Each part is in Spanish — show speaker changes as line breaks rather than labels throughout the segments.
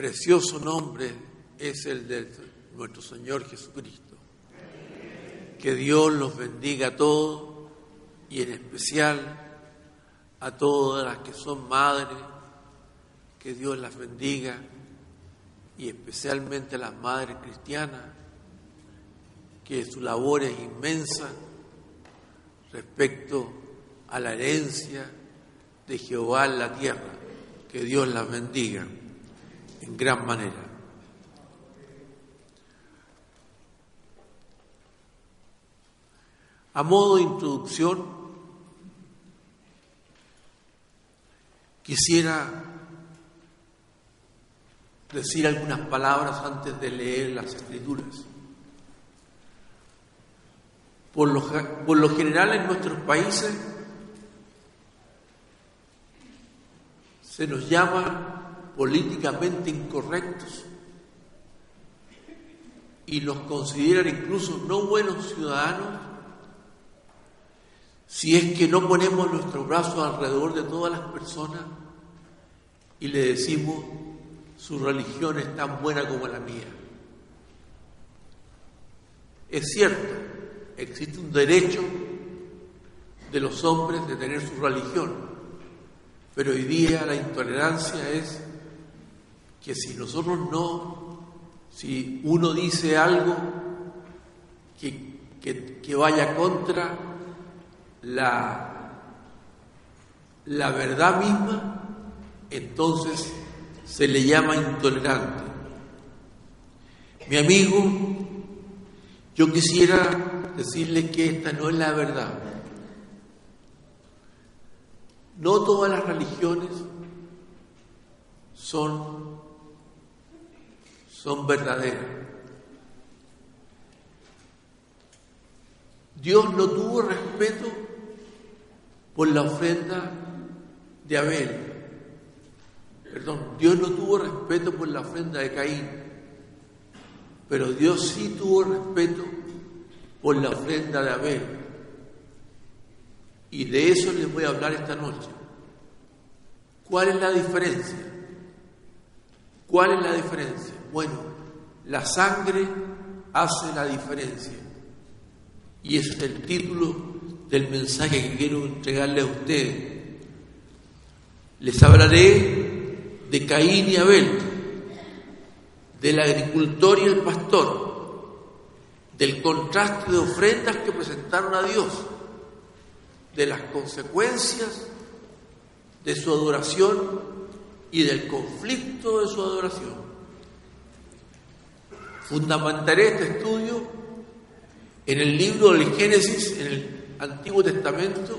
Precioso nombre es el de nuestro Señor Jesucristo. Que Dios los bendiga a todos y en especial a todas las que son madres, que Dios las bendiga y especialmente a las madres cristianas, que su labor es inmensa respecto a la herencia de Jehová en la tierra. Que Dios las bendiga en gran manera. A modo de introducción, quisiera decir algunas palabras antes de leer las escrituras. Por lo, general en nuestros países se nos llama políticamente incorrectos y nos consideran incluso no buenos ciudadanos si es que no ponemos nuestros brazos alrededor de todas las personas y le decimos su religión es tan buena como la mía. Es cierto, existe un derecho de los hombres de tener su religión, pero hoy día la intolerancia es que si nosotros no, si uno dice algo que, que, vaya contra la, la verdad misma, entonces se le llama intolerante. Mi amigo, yo quisiera decirle que esta no es la verdad. No todas las religiones son, son verdaderas. Dios no tuvo respeto por la ofrenda de Abel. Perdón, Dios no tuvo respeto por la ofrenda de Caín, pero Dios sí tuvo respeto por la ofrenda de Abel. Y de eso les voy a hablar esta noche. ¿Cuál es la diferencia? ¿Cuál es la diferencia? Bueno, la sangre hace la diferencia. Y ese es el título del mensaje que quiero entregarle a ustedes. Les hablaré de Caín y Abel, del agricultor y el pastor, del contraste de ofrendas que presentaron a Dios, de las consecuencias de su adoración y del conflicto de su adoración. Fundamentaré este estudio en el libro del Génesis, en el Antiguo Testamento,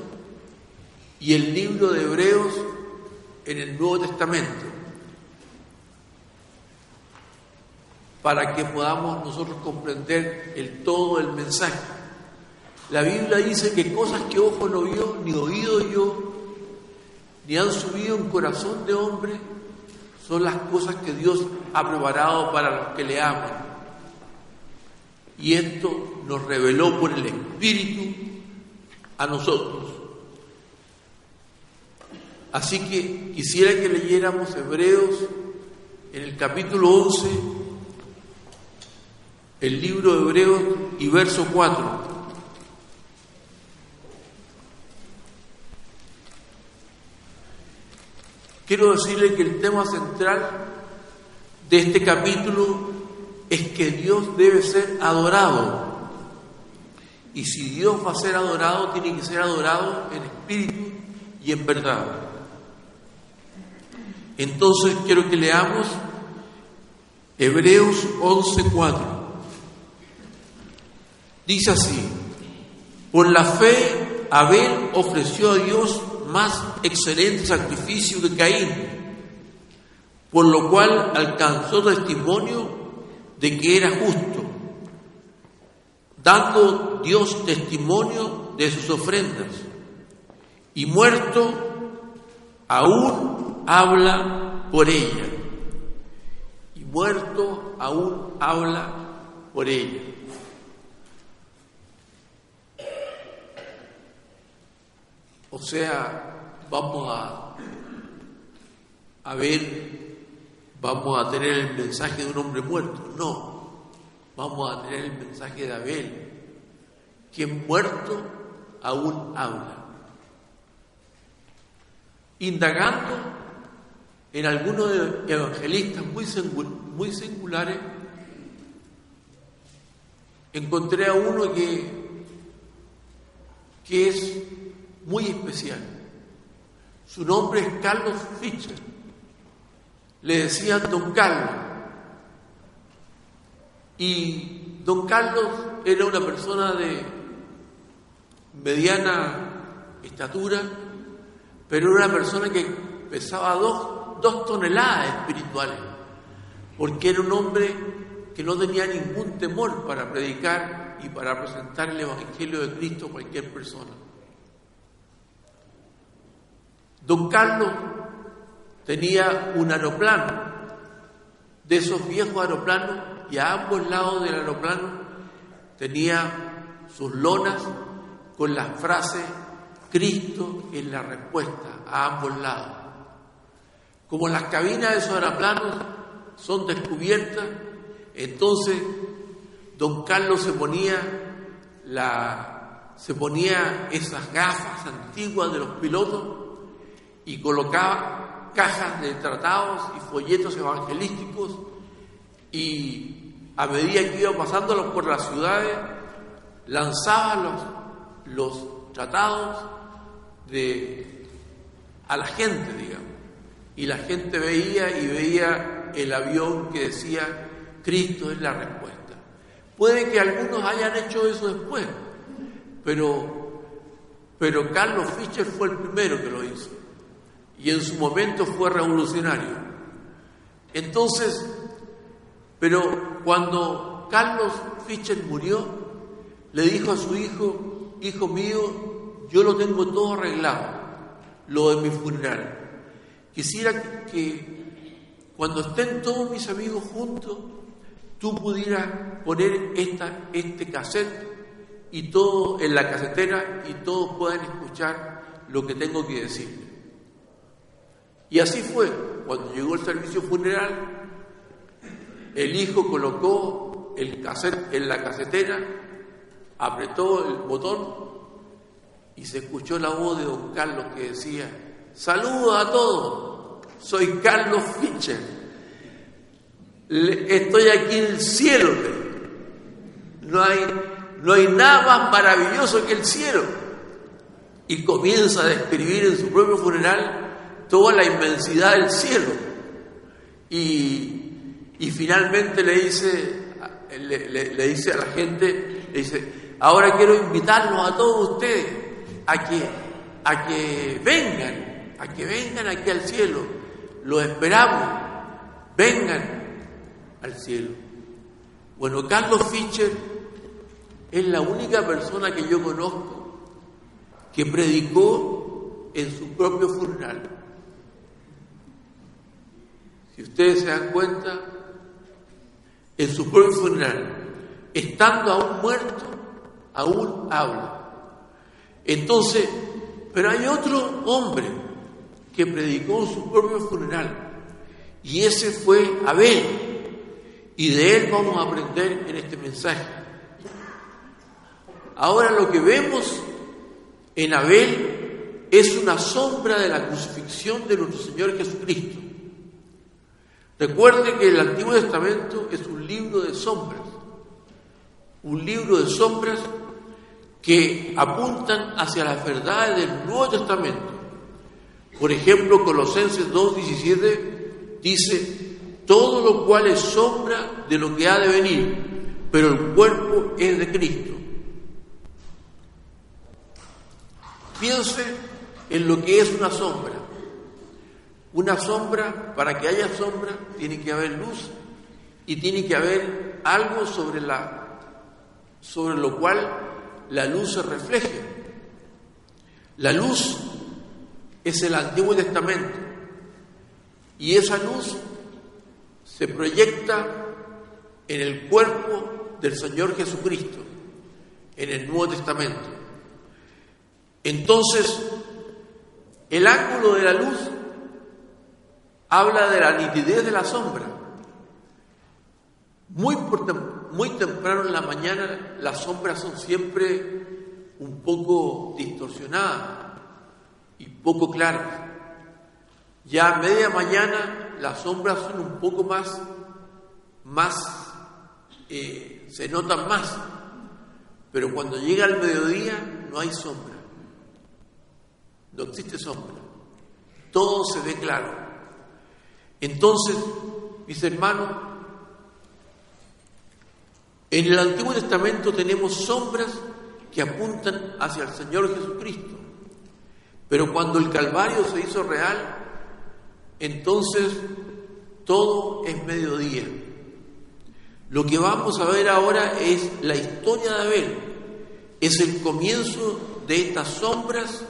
y el libro de Hebreos en el Nuevo Testamento, para que podamos nosotros comprender el todo del mensaje. La Biblia dice que cosas que ojo no vio, ni oído yo, ni han subido en corazón de hombre, son las cosas que Dios ha preparado para los que le aman. Y esto nos reveló por el Espíritu a nosotros. Así que quisiera que leyéramos Hebreos en el capítulo 11, el libro de Hebreos y verso 4. Quiero decirle que el tema central de este capítulo es que Dios debe ser adorado. Y si Dios va a ser adorado, tiene que ser adorado en espíritu y en verdad. Entonces quiero que leamos Hebreos 11:4. Dice así, por la fe Abel ofreció a Dios más excelente sacrificio que Caín, por lo cual alcanzó testimonio de que era justo, dando Dios testimonio de sus ofrendas, y muerto aún habla por ella, y muerto aún habla por ella. O sea, vamos a, a ver, vamos a tener el mensaje de un hombre muerto. No, vamos a tener el mensaje de Abel, quien muerto aún habla. Indagando en algunos evangelistas muy, singulares, encontré a uno que, que es muy especial. Su nombre es Carlos Fischer. Le decían don Carlos. Y don Carlos era una persona de mediana estatura, pero era una persona que pesaba dos, dos toneladas espirituales, porque era un hombre que no tenía ningún temor para predicar y para presentar el Evangelio de Cristo a cualquier persona. Don Carlos tenía un aeroplano, de esos viejos aeroplanos, y a ambos lados del aeroplano tenía sus lonas con la frase Cristo es la respuesta a ambos lados. Como las cabinas de esos aeroplanos son descubiertas, entonces don Carlos se ponía la, se ponía esas gafas antiguas de los pilotos y colocaba cajas de tratados y folletos evangelísticos y a medida que iba pasándolos por las ciudades lanzaba los, tratados a la gente, digamos. Y la gente veía y veía el avión que decía, Cristo es la respuesta. Puede que algunos hayan hecho eso después, pero, pero Carlos Fischer fue el primero que lo hizo y en su momento fue revolucionario. Entonces, pero cuando Carlos Fischer murió, le dijo a su hijo, hijo mío, yo lo tengo todo arreglado, lo de mi funeral. Quisiera que cuando estén todos mis amigos juntos, tú pudieras poner esta, este cassette y todo en la casetera y todos puedan escuchar lo que tengo que decir. Y así fue. Cuando llegó el servicio funeral, el hijo colocó el en la casetera, apretó el botón y se escuchó la voz de don Carlos que decía, saludos a todos, soy Carlos Fischer, estoy aquí en el cielo, no hay, no hay nada más maravilloso que el cielo. Y comienza a describir en su propio funeral toda la inmensidad del cielo. Y, y finalmente le dice, le, dice a la gente, le dice, ahora quiero invitarlos a todos ustedes a que, a que vengan, a que vengan aquí al cielo. Los esperamos, vengan al cielo. Bueno, Carlos Fischer es la única persona que yo conozco que predicó en su propio funeral. Si ustedes se dan cuenta, en su propio funeral, estando aún muerto, aún habla. Entonces, pero hay otro hombre que predicó en su propio funeral, y ese fue Abel, y de él vamos a aprender en este mensaje. Ahora lo que vemos en Abel es una sombra de la crucifixión de nuestro Señor Jesucristo. Recuerde que el Antiguo Testamento es un libro de sombras, un libro de sombras que apuntan hacia las verdades del Nuevo Testamento. Por ejemplo, Colosenses 2.17 dice, todo lo cual es sombra de lo que ha de venir, pero el cuerpo es de Cristo. Piense en lo que es una sombra. Una sombra, para que haya sombra, tiene que haber luz y tiene que haber algo sobre, la, sobre lo cual la luz se refleje. La luz es el Antiguo Testamento y esa luz se proyecta en el cuerpo del Señor Jesucristo, en el Nuevo Testamento. Entonces, el ángulo de la luz habla de la nitidez de la sombra. Muy, muy temprano en la mañana las sombras son siempre un poco distorsionadas y poco claras. Ya a media mañana las sombras son un poco más, más, eh, se notan más, pero cuando llega el mediodía no hay sombra, no existe sombra, todo se ve claro. Entonces, mis hermanos, en el Antiguo Testamento tenemos sombras que apuntan hacia el Señor Jesucristo, pero cuando el Calvario se hizo real, entonces todo es mediodía. Lo que vamos a ver ahora es la historia de Abel, es el comienzo de estas sombras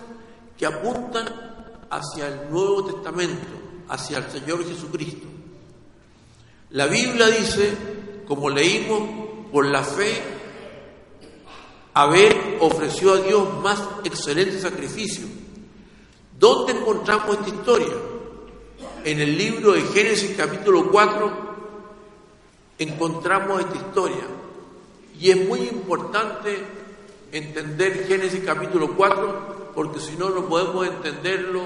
que apuntan hacia el Nuevo Testamento, hacia el Señor Jesucristo. La Biblia dice, como leímos, por la fe, Abel ofreció a Dios más excelente sacrificio. ¿Dónde encontramos esta historia? En el libro de Génesis capítulo 4 encontramos esta historia. Y es muy importante entender Génesis capítulo 4 porque si no, no podemos entenderlo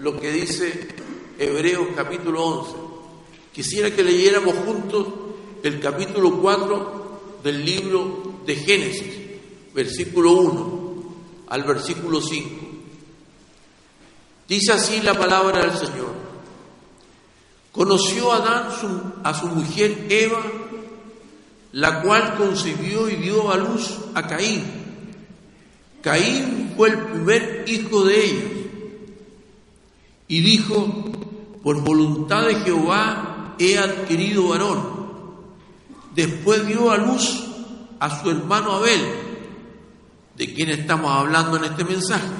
lo que dice Hebreos capítulo 11. Quisiera que leyéramos juntos el capítulo 4 del libro de Génesis, versículo 1 al versículo 5. Dice así la palabra del Señor. Conoció Adán a su mujer Eva, la cual concibió y dio a luz a Caín. Caín fue el primer hijo de ellos. Y dijo, por voluntad de Jehová he adquirido varón. Después dio a luz a su hermano Abel, de quien estamos hablando en este mensaje.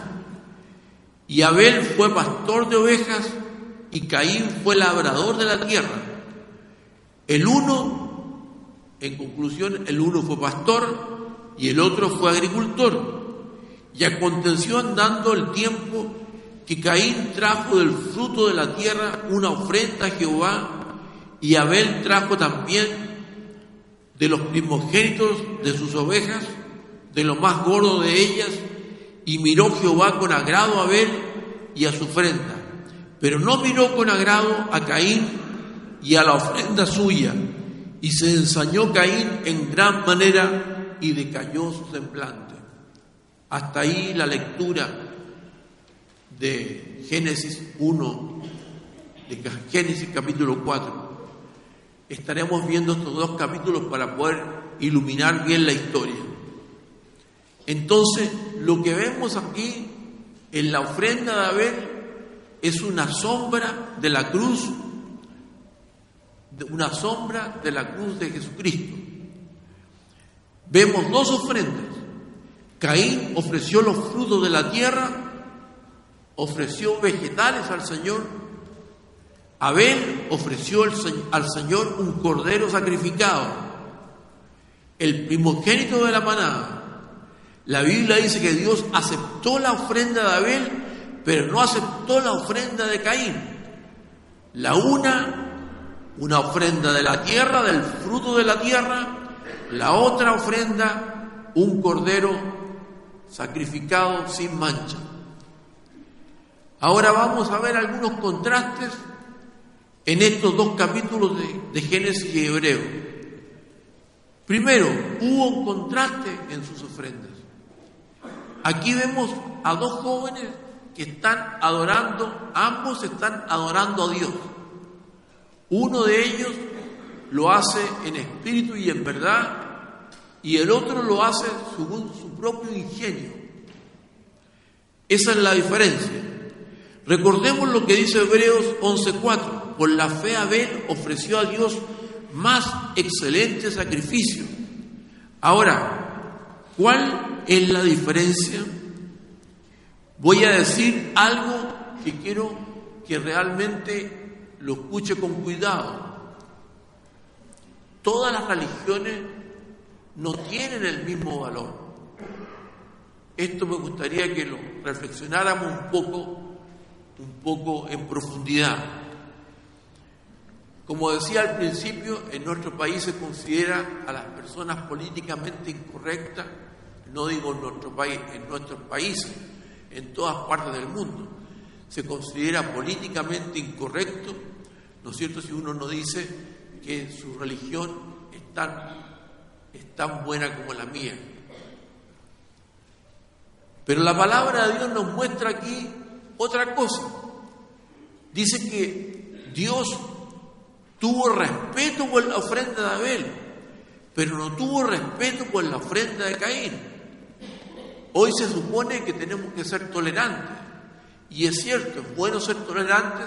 Y Abel fue pastor de ovejas y Caín fue labrador de la tierra. El uno, en conclusión, el uno fue pastor y el otro fue agricultor. Y aconteció andando el tiempo que Caín trajo del fruto de la tierra una ofrenda a Jehová y Abel trajo también de los primogénitos de sus ovejas, de lo más gordo de ellas, y miró Jehová con agrado a Abel y a su ofrenda pero no miró con agrado a Caín y a la ofrenda suya, y se ensañó Caín en gran manera y decayó su semblante. Hasta ahí la lectura de Génesis 1, de Génesis capítulo 4. Estaremos viendo estos dos capítulos para poder iluminar bien la historia. Entonces, lo que vemos aquí en la ofrenda de Abel es una sombra de la cruz, una sombra de la cruz de Jesucristo. Vemos dos ofrendas. Caín ofreció los frutos de la tierra, ofreció vegetales al Señor. Abel ofreció al Señor un cordero sacrificado, el primogénito de la manada. La Biblia dice que Dios aceptó la ofrenda de Abel pero no aceptó la ofrenda de Caín. La una, una ofrenda de la tierra, del fruto de la tierra, la otra ofrenda, un cordero sacrificado sin mancha. Ahora vamos a ver algunos contrastes en estos dos capítulos de, de Génesis y Hebreo. Primero, hubo un contraste en sus ofrendas. Aquí vemos a dos jóvenes que están adorando, ambos están adorando a Dios. Uno de ellos lo hace en espíritu y en verdad, y el otro lo hace según su propio ingenio. Esa es la diferencia. Recordemos lo que dice Hebreos 11:4. Por la fe Abel ofreció a Dios más excelente sacrificio. Ahora, ¿cuál es la diferencia? Voy a decir algo que quiero que realmente lo escuche con cuidado. Todas las religiones no tienen el mismo valor. Esto me gustaría que lo reflexionáramos un poco, poco en profundidad. Como decía al principio, en nuestro país se considera a las personas políticamente incorrectas, no digo en nuestro país, en nuestros países, en todas partes del mundo, se considera políticamente incorrecto, ¿no es cierto? Si uno no dice que su religión es tan, es tan buena como la mía. Pero la palabra de Dios nos muestra aquí otra cosa. Dice que Dios tuvo respeto por la ofrenda de Abel, pero no tuvo respeto por la ofrenda de Caín. Hoy se supone que tenemos que ser tolerantes. Y es cierto, es bueno ser tolerantes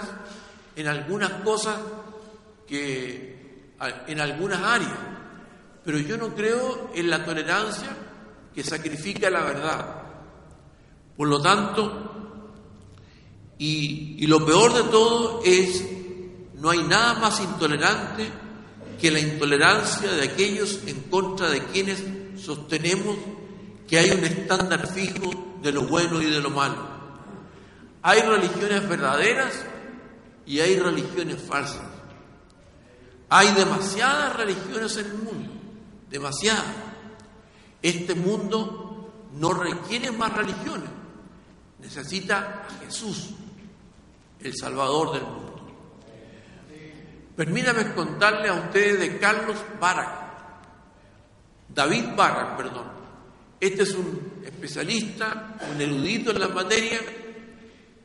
en algunas cosas que en algunas áreas. Pero yo no creo en la tolerancia que sacrifica la verdad. Por lo tanto, y, lo peor de todo es, no hay nada más intolerante que la intolerancia de aquellos en contra de quienes sostenemos que hay un estándar fijo de lo bueno y de lo malo. Hay religiones verdaderas y hay religiones falsas. Hay demasiadas religiones en el mundo, demasiadas. Este mundo no requiere más religiones, necesita a Jesús, el Salvador del mundo. Permítame contarle a ustedes de Carlos Barak, David Barak, perdón. Este es un especialista, un erudito en la materia,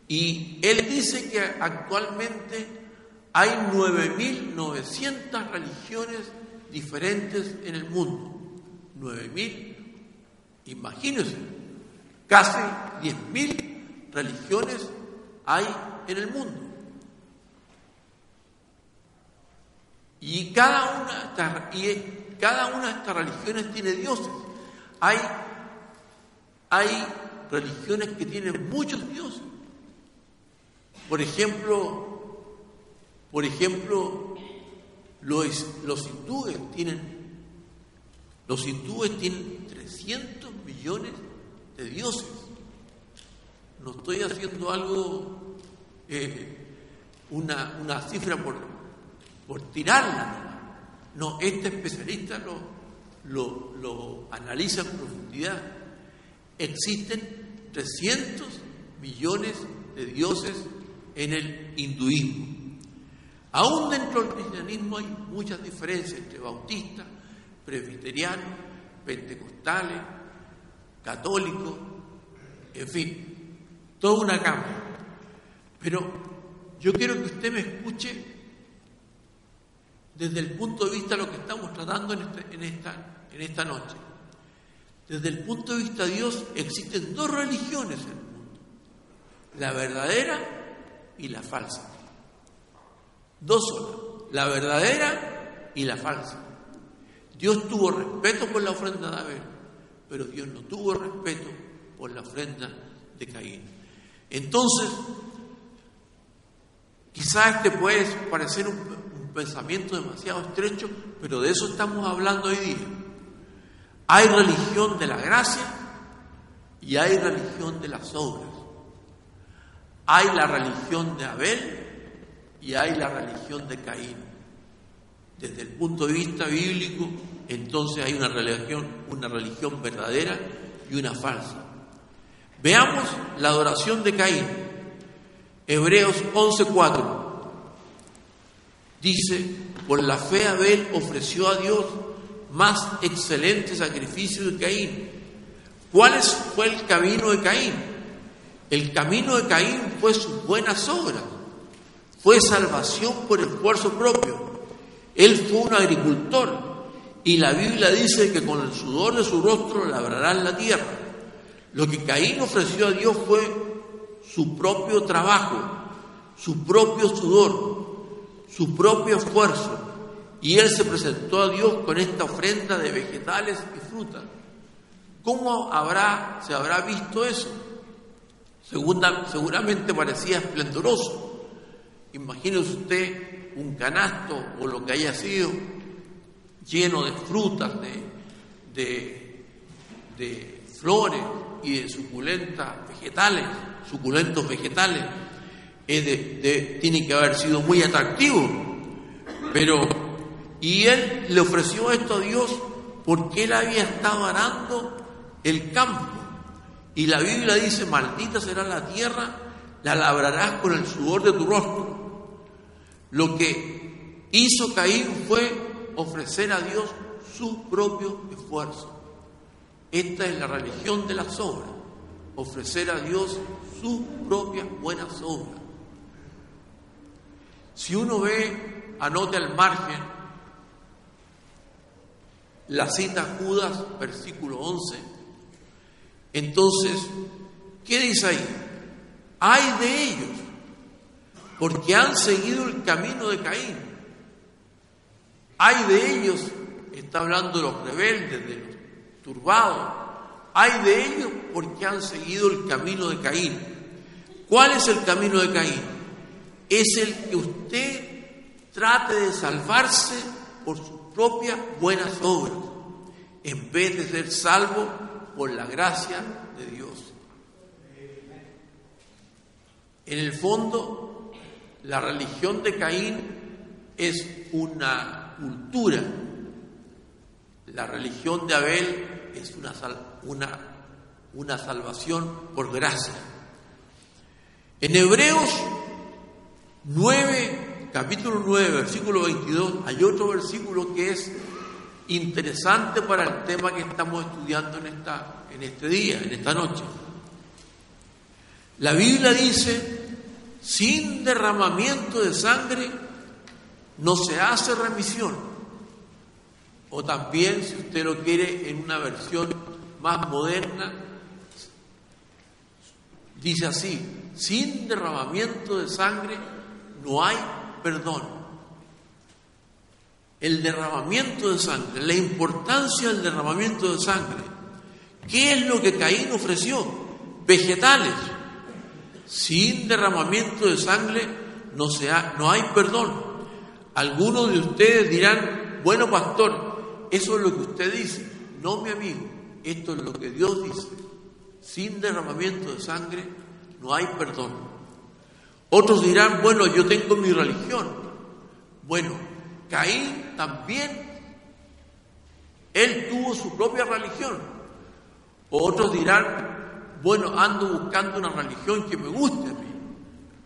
y él dice que actualmente hay 9.900 religiones diferentes en el mundo. 9.000, imagínense, casi 10.000 religiones hay en el mundo. Y cada una, y cada una de estas religiones tiene dioses. Hay, hay religiones que tienen muchos dioses. Por ejemplo, por ejemplo, los, hindúes tienen los hindúes tienen 300 millones de dioses. No estoy haciendo algo, eh, una, una, cifra por, por tirarla. No, este especialista lo, lo, lo analiza en profundidad. Existen 300 millones de dioses en el hinduismo. Aún dentro del cristianismo hay muchas diferencias entre bautistas, presbiterianos, pentecostales, católicos, en fin, toda una gama. Pero yo quiero que usted me escuche desde el punto de vista de lo que estamos tratando en, este, esta, esta noche. Desde el punto de vista de Dios existen dos religiones en el mundo, la verdadera y la falsa. Dos solas, la verdadera y la falsa. Dios tuvo respeto por la ofrenda de Abel, pero Dios no tuvo respeto por la ofrenda de Caín. Entonces, quizás este puede parecer un, un pensamiento demasiado estrecho, pero de eso estamos hablando hoy día. Hay religión de la gracia y hay religión de las obras. Hay la religión de Abel y hay la religión de Caín. Desde el punto de vista bíblico, entonces hay una religión, una religión verdadera y una falsa. Veamos la adoración de Caín. Hebreos 11:4 dice, por la fe Abel ofreció a Dios más excelente sacrificio de Caín. ¿Cuál fue el camino de Caín? El camino de Caín fue sus buenas obras, fue salvación por esfuerzo propio. Él fue un agricultor y la Biblia dice que con el sudor de su rostro labrarán la tierra. Lo que Caín ofreció a Dios fue su propio trabajo, su propio sudor, su propio esfuerzo. Y él se presentó a Dios con esta ofrenda de vegetales y frutas. ¿Cómo habrá, se habrá visto eso? Seguramente parecía esplendoroso. Imagínese usted un canasto o lo que haya sido lleno de frutas, de, de, flores y de suculentas vegetales, suculentos vegetales. tiene que haber sido muy atractivo. Pero, y él le ofreció esto a Dios porque él había estado arando el campo. Y la Biblia dice, maldita será la tierra, la labrarás con el sudor de tu rostro. Lo que hizo Caín fue ofrecer a Dios su propio esfuerzo. Esta es la religión de las obras, ofrecer a Dios sus propias buenas obras. Si uno ve, anote al margen, la cita Judas, versículo 11, entonces, ¿qué dice ahí? Hay de ellos, porque han seguido el camino de Caín. Hay de ellos, está hablando de los rebeldes, de los turbados. Hay de ellos porque han seguido el camino de Caín. ¿Cuál es el camino de Caín? Es el que usted trate de salvarse por sus propias buenas obras, en vez de ser salvo por la gracia de Dios. En el fondo, la religión de Caín es una cultura. La religión de Abel es una, una, una salvación por gracia. En Hebreos 9, capítulo 9, versículo 22, hay otro versículo que es interesante para el tema que estamos estudiando en, esta, en este día, en esta noche. La Biblia dice, sin derramamiento de sangre no se hace remisión. O también, si usted lo quiere en una versión más moderna, dice así, sin derramamiento de sangre no hay perdón el derramamiento de sangre, la importancia del derramamiento de sangre. ¿Qué es lo que Caín ofreció? Vegetales. Sin derramamiento de sangre no, no hay perdón. Algunos de ustedes dirán, bueno pastor, eso es lo que usted dice. No, mi amigo, esto es lo que Dios dice. Sin derramamiento de sangre no hay perdón. Otros dirán, bueno, yo tengo mi religión. Bueno, Caín también, él tuvo su propia religión. Otros dirán, bueno, ando buscando una religión que me guste a mí.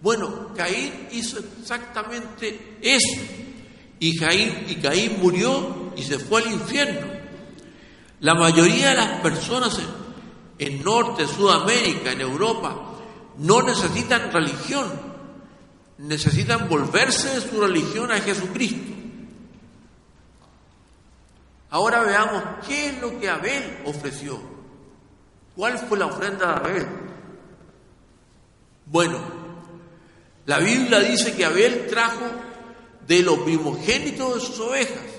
Bueno, Caín hizo exactamente eso. Y Caín, y Caín murió y se fue al infierno. La mayoría de las personas en, Norte, Sudamérica, en Europa, no necesitan religión, necesitan volverse de su religión a Jesucristo. Ahora veamos qué es lo que Abel ofreció. ¿Cuál fue la ofrenda de Abel? Bueno, la Biblia dice que Abel trajo de lo primogénito de sus ovejas.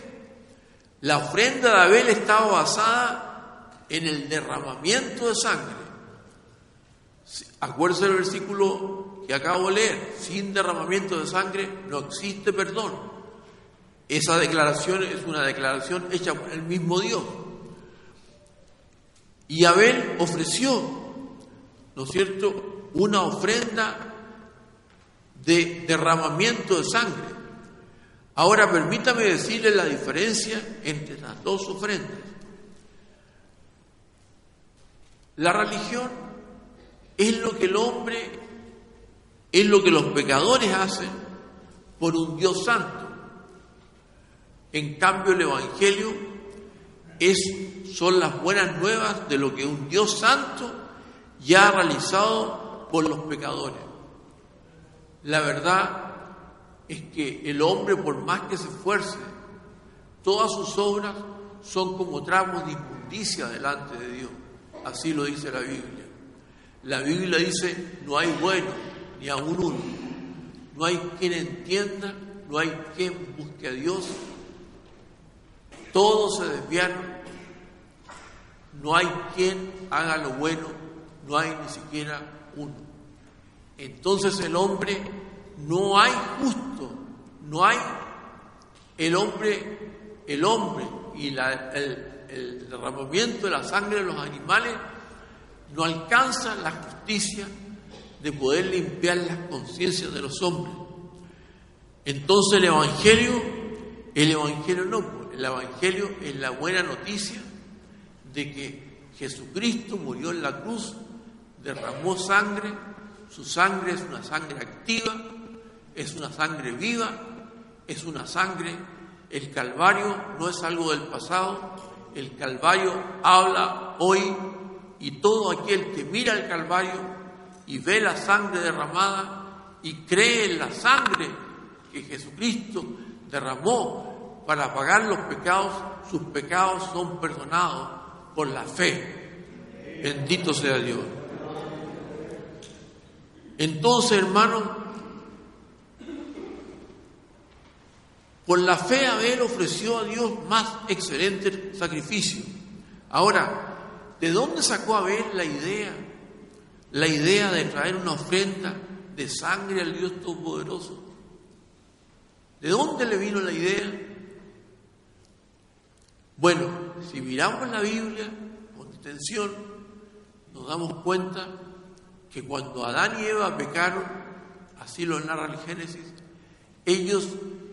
La ofrenda de Abel estaba basada en el derramamiento de sangre. Acuérdense del versículo que acabo de leer. Sin derramamiento de sangre no existe perdón. Esa declaración es una declaración hecha por el mismo Dios. Y Abel ofreció, ¿no es cierto?, una ofrenda de derramamiento de sangre. Ahora permítame decirle la diferencia entre las dos ofrendas. La religión es lo que el hombre, es lo que los pecadores hacen por un Dios santo. En cambio, el Evangelio es, son las buenas nuevas de lo que un Dios santo ya ha realizado por los pecadores. La verdad es que el hombre, por más que se esfuerce, todas sus obras son como tramos de inmundicia delante de Dios. Así lo dice la Biblia. La Biblia dice, no hay bueno, ni aún uno. No hay quien entienda, no hay quien busque a Dios. Todos se desviaron. No hay quien haga lo bueno, no hay ni siquiera uno. Entonces el hombre, no hay justo, no hay el hombre, el hombre y el, el derramamiento de la sangre de los animales no alcanza la justicia de poder limpiar las conciencias de los hombres. Entonces el Evangelio, el Evangelio no, el Evangelio es la buena noticia de que Jesucristo murió en la cruz, derramó sangre, su sangre es una sangre activa, es una sangre viva, es una sangre, el Calvario no es algo del pasado, el Calvario habla hoy y todo aquel que mira el Calvario y ve la sangre derramada y cree en la sangre que Jesucristo derramó para pagar los pecados, sus pecados son perdonados por la fe. Bendito sea Dios. Entonces, hermano, por la fe Abel ofreció a Dios más excelente sacrificio. Ahora, ¿De dónde sacó Abel la idea? La idea de traer una ofrenda de sangre al Dios Todopoderoso. ¿De dónde le vino la idea? Bueno, si miramos la Biblia con atención, nos damos cuenta que cuando Adán y Eva pecaron, así lo narra el Génesis, ellos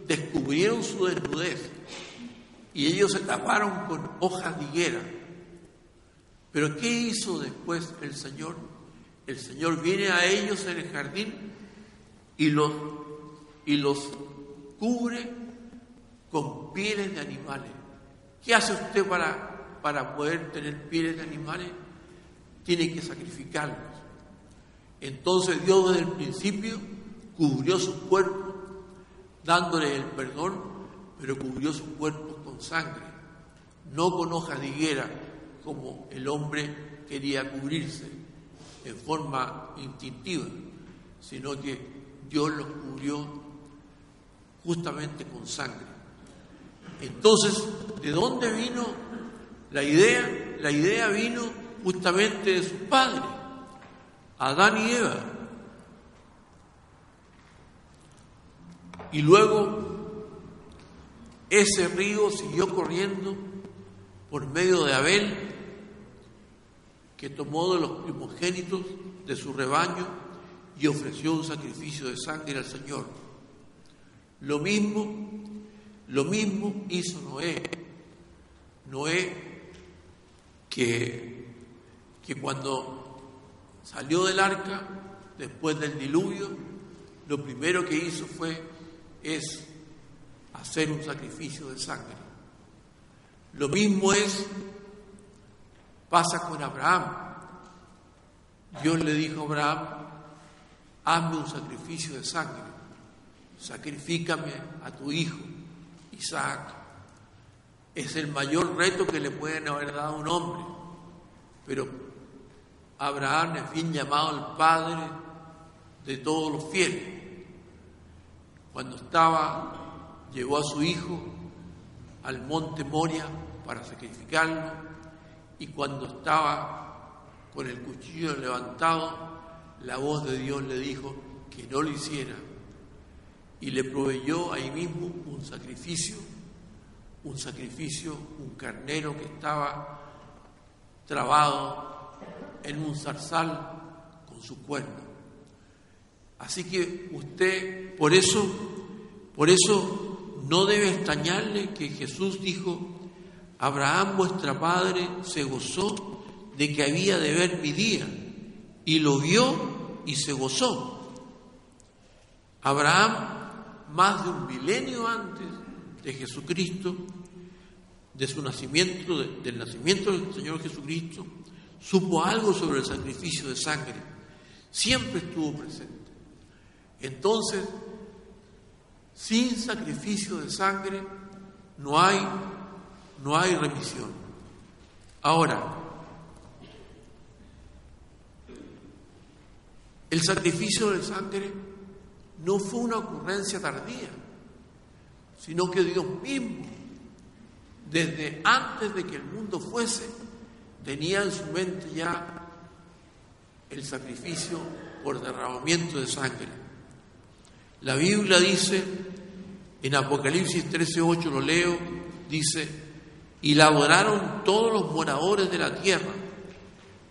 descubrieron su desnudez y ellos se taparon con hojas de higuera pero ¿qué hizo después el Señor? El Señor viene a ellos en el jardín y los, y los cubre con pieles de animales. ¿Qué hace usted para, para poder tener pieles de animales? Tiene que sacrificarlos. Entonces Dios desde el principio cubrió su cuerpo, dándole el perdón, pero cubrió su cuerpo con sangre, no con hojas de higuera, como el hombre quería cubrirse en forma instintiva, sino que Dios los cubrió justamente con sangre. Entonces, ¿de dónde vino la idea? La idea vino justamente de sus padres, Adán y Eva. Y luego ese río siguió corriendo por medio de Abel que tomó de los primogénitos de su rebaño y ofreció un sacrificio de sangre al Señor. Lo mismo, lo mismo hizo Noé. Noé que, que cuando salió del arca, después del diluvio, lo primero que hizo fue es hacer un sacrificio de sangre. Lo mismo es pasa con Abraham. Dios le dijo a Abraham, hazme un sacrificio de sangre, sacrifícame a tu hijo, Isaac. Es el mayor reto que le pueden haber dado a un hombre, pero Abraham es bien llamado el padre de todos los fieles. Cuando estaba, llevó a su hijo al monte Moria para sacrificarlo y cuando estaba con el cuchillo levantado, la voz de Dios le dijo que no lo hiciera y le proveyó ahí mismo un sacrificio, un sacrificio, un carnero que estaba trabado en un zarzal con su cuerno. Así que usted, por eso, por eso no debe extrañarle que Jesús dijo, Abraham vuestro padre se gozó de que había de ver mi día y lo vio y se gozó. Abraham, más de un milenio antes de Jesucristo, de su nacimiento, del nacimiento del Señor Jesucristo, supo algo sobre el sacrificio de sangre. Siempre estuvo presente. Entonces, sin sacrificio de sangre no hay no hay remisión. Ahora, El sacrificio de sangre no fue una ocurrencia tardía, sino que Dios mismo, desde antes de que el mundo fuese, tenía en su mente ya el sacrificio por derramamiento de sangre. La Biblia dice, en Apocalipsis 13:8 lo leo, dice, y la adoraron todos los moradores de la tierra,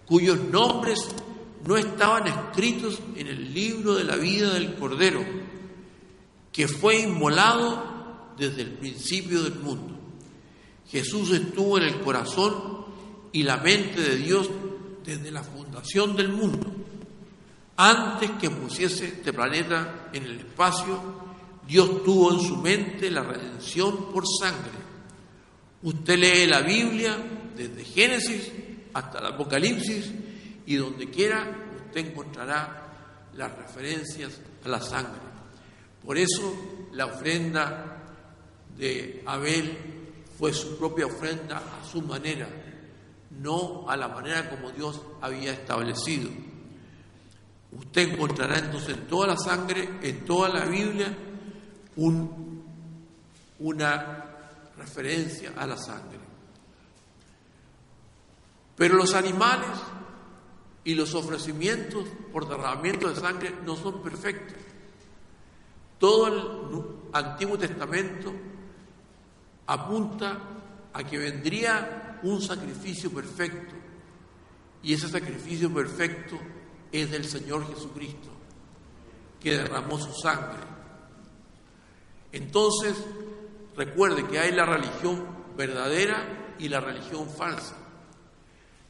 cuyos nombres no estaban escritos en el libro de la vida del Cordero, que fue inmolado desde el principio del mundo. Jesús estuvo en el corazón y la mente de Dios desde la fundación del mundo. Antes que pusiese este planeta en el espacio, Dios tuvo en su mente la redención por sangre. Usted lee la Biblia desde Génesis hasta el Apocalipsis y donde quiera usted encontrará las referencias a la sangre. Por eso la ofrenda de Abel fue su propia ofrenda a su manera, no a la manera como Dios había establecido. Usted encontrará entonces en toda la sangre, en toda la Biblia, un, una referencia a la sangre. Pero los animales y los ofrecimientos por derramamiento de sangre no son perfectos. Todo el Antiguo Testamento apunta a que vendría un sacrificio perfecto y ese sacrificio perfecto es del Señor Jesucristo, que derramó su sangre. Entonces, recuerde que hay la religión verdadera y la religión falsa.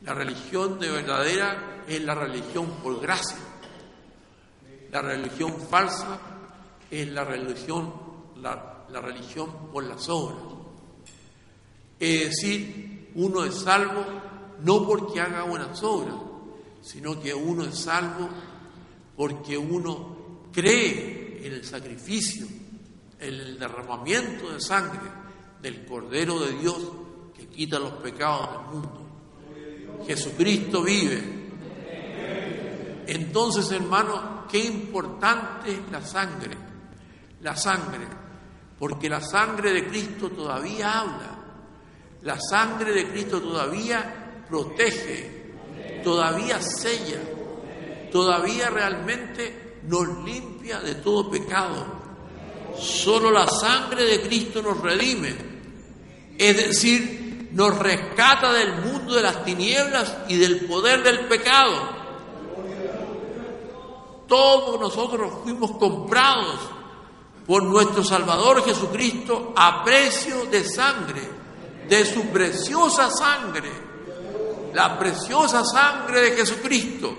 La religión de verdadera es la religión por gracia. La religión falsa es la religión, la, la religión por las obras. Es decir, uno es salvo no porque haga buenas obras, sino que uno es salvo porque uno cree en el sacrificio, en el derramamiento de sangre del Cordero de Dios que quita los pecados del mundo. Jesucristo vive. Entonces, hermano, qué importante es la sangre. La sangre, porque la sangre de Cristo todavía habla. La sangre de Cristo todavía protege, todavía sella, todavía realmente nos limpia de todo pecado. Solo la sangre de Cristo nos redime. Es decir, nos rescata del mundo de las tinieblas y del poder del pecado. Todos nosotros fuimos comprados por nuestro Salvador Jesucristo a precio de sangre, de su preciosa sangre, la preciosa sangre de Jesucristo.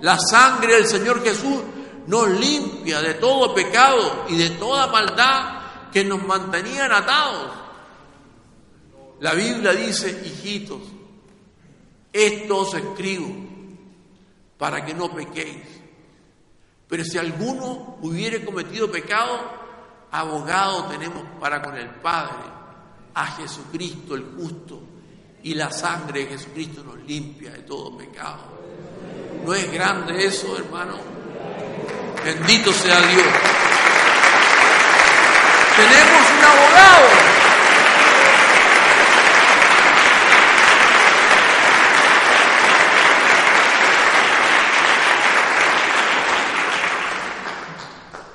La sangre del Señor Jesús nos limpia de todo pecado y de toda maldad que nos mantenían atados. La Biblia dice, hijitos, esto os escribo para que no pequéis. Pero si alguno hubiere cometido pecado, abogado tenemos para con el Padre, a Jesucristo el justo, y la sangre de Jesucristo nos limpia de todo pecado. ¿No es grande eso, hermano? Bendito sea Dios. Tenemos un abogado.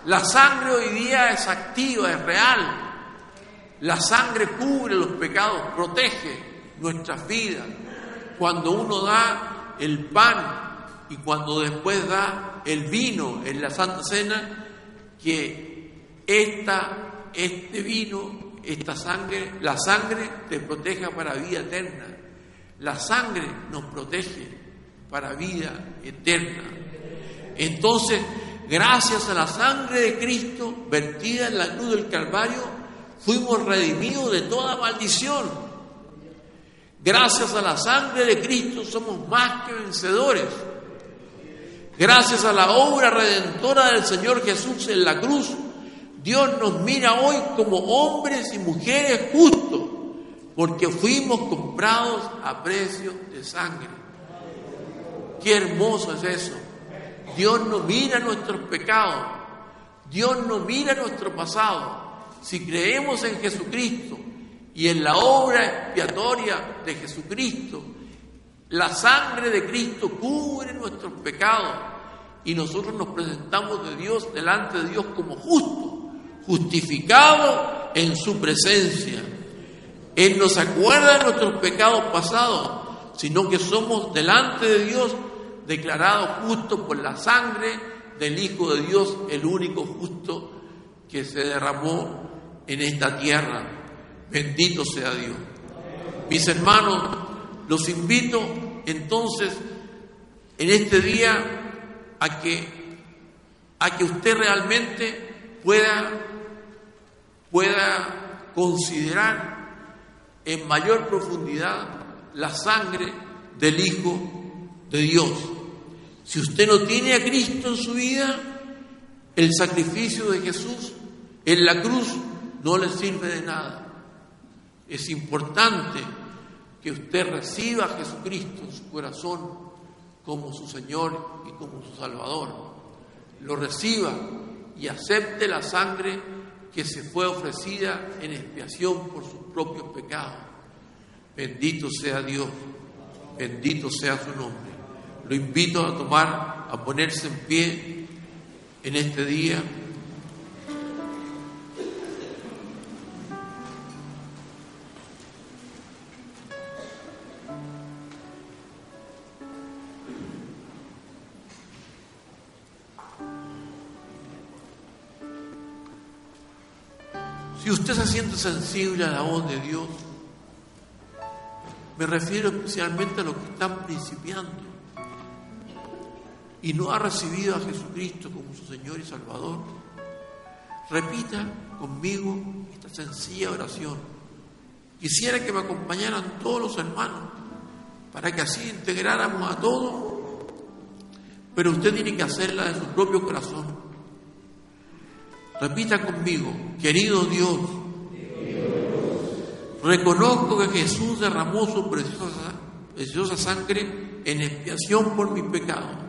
La sangre hoy día es activa, es real. La sangre cubre los pecados, protege nuestras vidas. Cuando uno da el pan y cuando después da el vino en la Santa Cena, que esta, este vino, esta sangre, la sangre te proteja para vida eterna. La sangre nos protege para vida eterna. Entonces, gracias a la sangre de Cristo vertida en la cruz del Calvario, fuimos redimidos de toda maldición. Gracias a la sangre de Cristo somos más que vencedores. Gracias a la obra redentora del Señor Jesús en la cruz, Dios nos mira hoy como hombres y mujeres justos, porque fuimos comprados a precio de sangre. Qué hermoso es eso. Dios no mira nuestros pecados. Dios no mira nuestro pasado. Si creemos en Jesucristo y en la obra expiatoria de Jesucristo, la sangre de Cristo cubre nuestros pecados y nosotros nos presentamos de Dios delante de Dios como justo, justificado en su presencia. Él no se acuerda de nuestros pecados pasados, sino que somos delante de Dios declarados justos por la sangre del Hijo de Dios, el único justo que se derramó en esta tierra. Bendito sea Dios. Mis hermanos, los invito entonces en este día a que, a que usted realmente pueda, pueda considerar en mayor profundidad la sangre del Hijo de Dios. Si usted no tiene a Cristo en su vida, el sacrificio de Jesús en la cruz no le sirve de nada. Es importante que usted reciba a Jesucristo en su corazón como su Señor y como su Salvador. Lo reciba y acepte la sangre que se fue ofrecida en expiación por sus propios pecados. Bendito sea Dios, bendito sea su nombre. Lo invito a tomar, a ponerse en pie en este día. Sensible a la voz de Dios, me refiero especialmente a los que están principiando y no ha recibido a Jesucristo como su Señor y Salvador. Repita conmigo esta sencilla oración. Quisiera que me acompañaran todos los hermanos para que así integráramos a todos, pero usted tiene que hacerla de su propio corazón. Repita conmigo, querido Dios, reconozco que Jesús derramó su preciosa, preciosa sangre en expiación por mi pecado.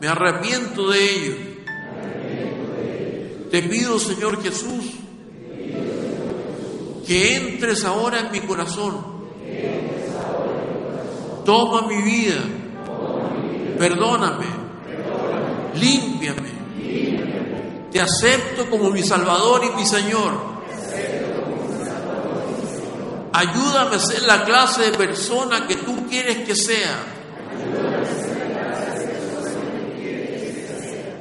Me arrepiento de ello. Te pido, Señor Jesús, que entres ahora en mi corazón. Toma mi vida perdóname, límpiame, te acepto como mi Salvador y mi Señor. Ayúdame a ser la clase de persona que tú quieres que sea.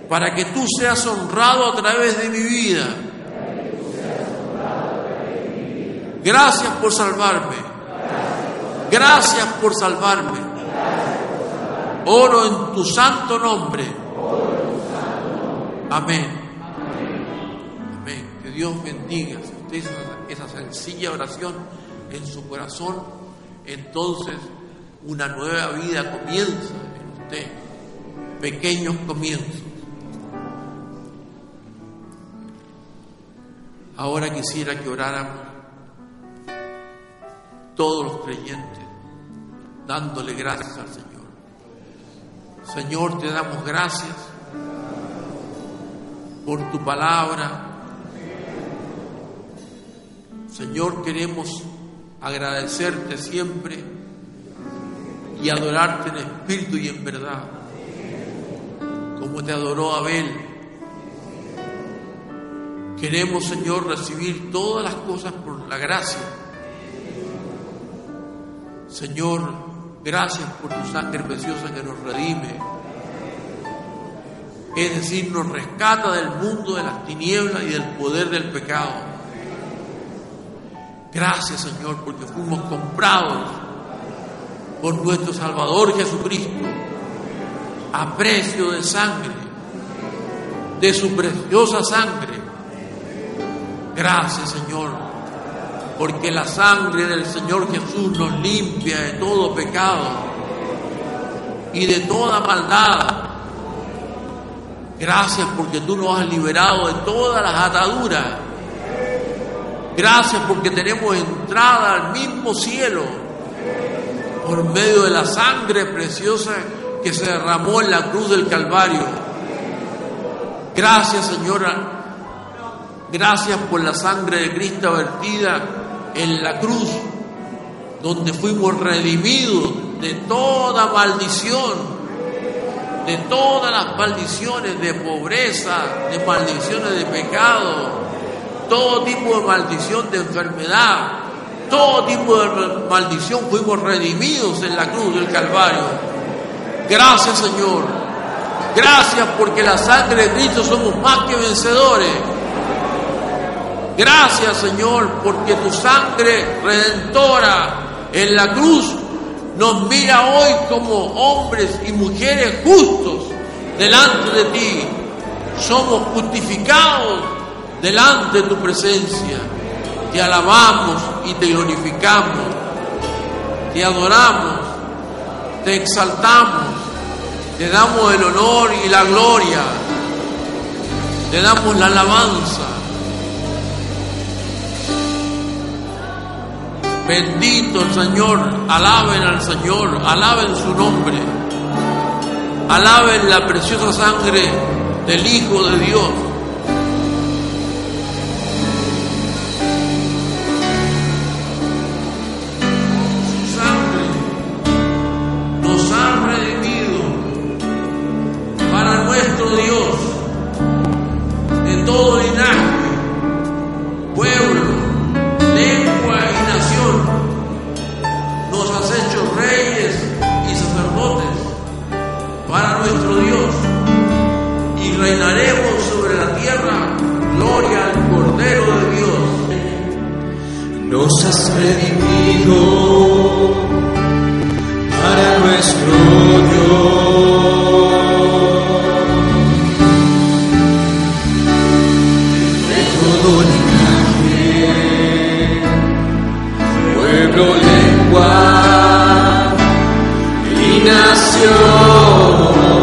Para que tú seas honrado a través de mi vida. Gracias por salvarme. Gracias por salvarme. Oro en tu santo nombre. Amén. Dios bendiga. Si usted hizo esa sencilla oración en su corazón, entonces una nueva vida comienza en usted. Pequeños comienzos. Ahora quisiera que oráramos todos los creyentes, dándole gracias al Señor. Señor, te damos gracias por tu palabra. Señor, queremos agradecerte siempre y adorarte en espíritu y en verdad, como te adoró Abel. Queremos, Señor, recibir todas las cosas por la gracia. Señor, gracias por tu sangre preciosa que nos redime. Es decir, nos rescata del mundo de las tinieblas y del poder del pecado. Gracias, Señor, porque fuimos comprados por nuestro Salvador Jesucristo a precio de sangre, de su preciosa sangre. Gracias, Señor, porque la sangre del Señor Jesús nos limpia de todo pecado y de toda maldad. Gracias porque tú nos has liberado de todas las ataduras. Gracias porque tenemos entrada al mismo cielo por medio de la sangre preciosa que se derramó en la cruz del Calvario. Gracias, Señora. Gracias por la sangre de Cristo vertida en la cruz, donde fuimos redimidos de toda maldición, de todas las maldiciones de pobreza, de maldiciones de pecado, todo tipo de maldición de enfermedad, todo tipo de maldición fuimos redimidos en la cruz del Calvario. Gracias Señor. Gracias porque la sangre de Cristo somos más que vencedores. Gracias Señor porque tu sangre redentora en la cruz nos mira hoy como hombres y mujeres justos delante de ti. Somos justificados delante de tu presencia. Te alabamos y te glorificamos. Te adoramos. Te exaltamos. Te damos el honor y la gloria. Te damos la alabanza. Bendito el Señor, alaben al Señor, alaben su nombre, alaben la preciosa sangre del Hijo de Dios. pueblo, lengua y nación.